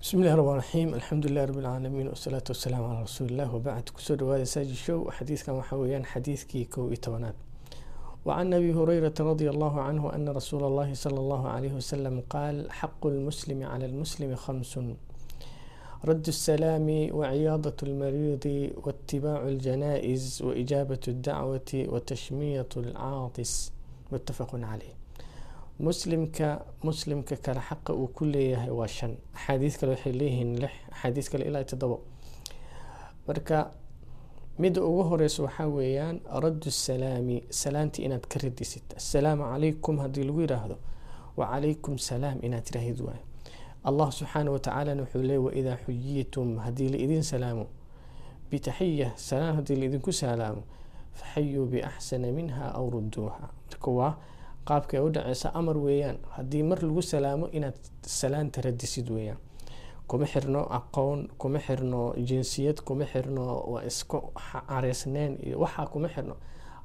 bismi illahi raxmaan raxiim alxamdulilahi rabbi lcaalamiin wasalaatu wasalaamu calaa rasuulilah wabacd kusoo dhawaada saaji show xadiidkan waxaa weeyaan xadiidkii kow iyo tobanaad wacan abi hurayrata radia allahu canhu ana rasuula allahi sala allahu calayhi wasalam qaal xaqu lmuslimi cala lmuslimi khamsun radd الsalaami waciyaadaة اlmariidi waاtibaacu اljanaaئis waijaabaة اdacwati watashmiyaة اlcaatis mutafaqu caleyh muslimka muslimka kale xaqa uu ku leeyahay waa shan. Axaadiis kale waxay leeyihiin lix axaadiis kale ilaa todobo marka midda ugu horeysa waxaa weeyaan raddu salaami salaantii inaad ka radisid assalaamu calaykum haddii lagu yiraahdo. Wacalaykum salaam inaad tiraahid waayo. Allah subxaana watacaalana wuxuu leey waidaa xuyitum haddii laidin salaamo bitaxiya salaan haddii laidinku salaamo faxayuu biaxsana minha aw ruduuha marka waa qaabka u dhaceysa amar weeyaan. Haddii mar lagu salaamo inaad salaanta radisid weeyaan. Kuma xirno aqoon kuma xirno jinsiyad kuma xirno waa isku careysneen iyo waxaa kuma xirno.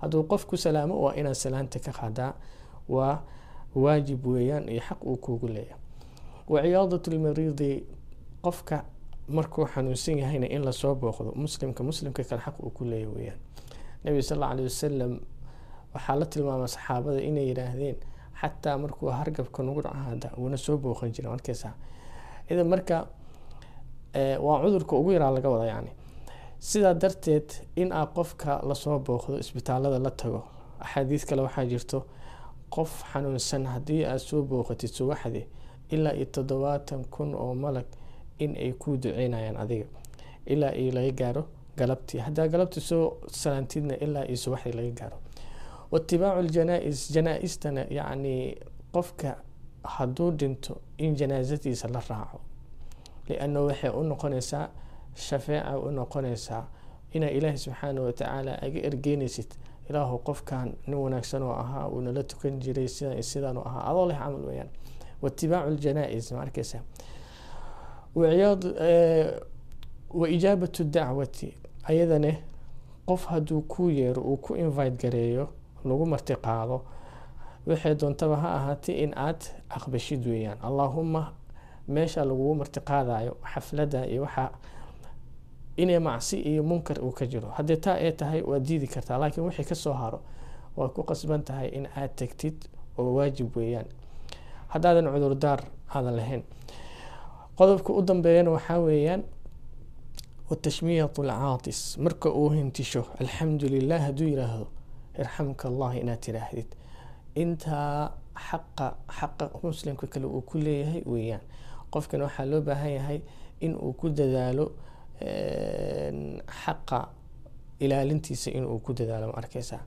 Hadduu qof ku salaamo waa inaad salaanta ka qaadaa. Waa waajib weeyaan iyo xaq uu kuugu leeyahay. Waciyaadat lmariidi qofka markuu xanuunsan yahayna in la soo booqdo muslimka muslimka kale xaq uu ku leeyahy weeyaan. Nabiga sal alla alay wasalam waxaa la tilmaama saxaabada inay yidhaahdeen xataa markuu hargabka nagu dhacaada wuuna soo booqan jira markaysa idan marka waa cudurka ugu yaraa laga wada yani sidaa darteed in aa qofka la soo booqdo isbitaalada la tago axaadiis kale waxaa jirto qof xanuunsan haddii aad soo booqatid subaxdii ilaa iyo toddobaatan kun oo malag in ay ku duceynayaan adiga ilaa iyo laga gaaro galabtii. Haddaa galabtii soo salaantidna ilaa iyo subaxdii laga gaaro waitibaacu ljanaa-is janaa-istana qofka hadduu dhinto in janaasadiisa la raaco lianna waxay u noqonaysaa shafeeca u noqonaysaa inaa ilaahi subxaana watacaala aga ergeynaysid ilaahu qofkan nin wanaagsan oo ahaa uu nala tukan jiray sidan sidaan ahaa adoo leh camal weyaan waitibaacu ljanaa-is ma arkeysa wa ijaabatu dacwati ayadane qof hadduu ku yeero uu ku invite gareeyo lagu marti qaado waxay doontaba ha ahaatay in aad aqbashid weeyaan. Allaahuma meesha lagugu marti qaadayo xaflada iyo waxaa inay macsi iyo munkar uu ka jiro. Haddii taa ay tahay waad diidi kartaa laakiin wixii ka soo haro waad ku qasban tahay in aad tagtid oo waajib weeyaan. Haddaadan cudurdaar aadan lahayn. Qodobka u dambeeyana waxaa weeyaan watashmiyat alcaatis marka uu hintisho alxamdu lilah hadduu yiraahdo irxamka allah inaad tiraahdid intaa xaqa xaqa muslimka kale uu ku leeyahay weeyaan. Qofkan waxaa loo baahan yahay in uu ku dadaalo xaqa ilaalintiisa inuu ku dadaalo ma arkeysa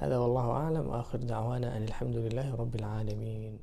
hada wallahu aclam waakhir dacwaana an alxamdu lilahi rabi اlcaalamiin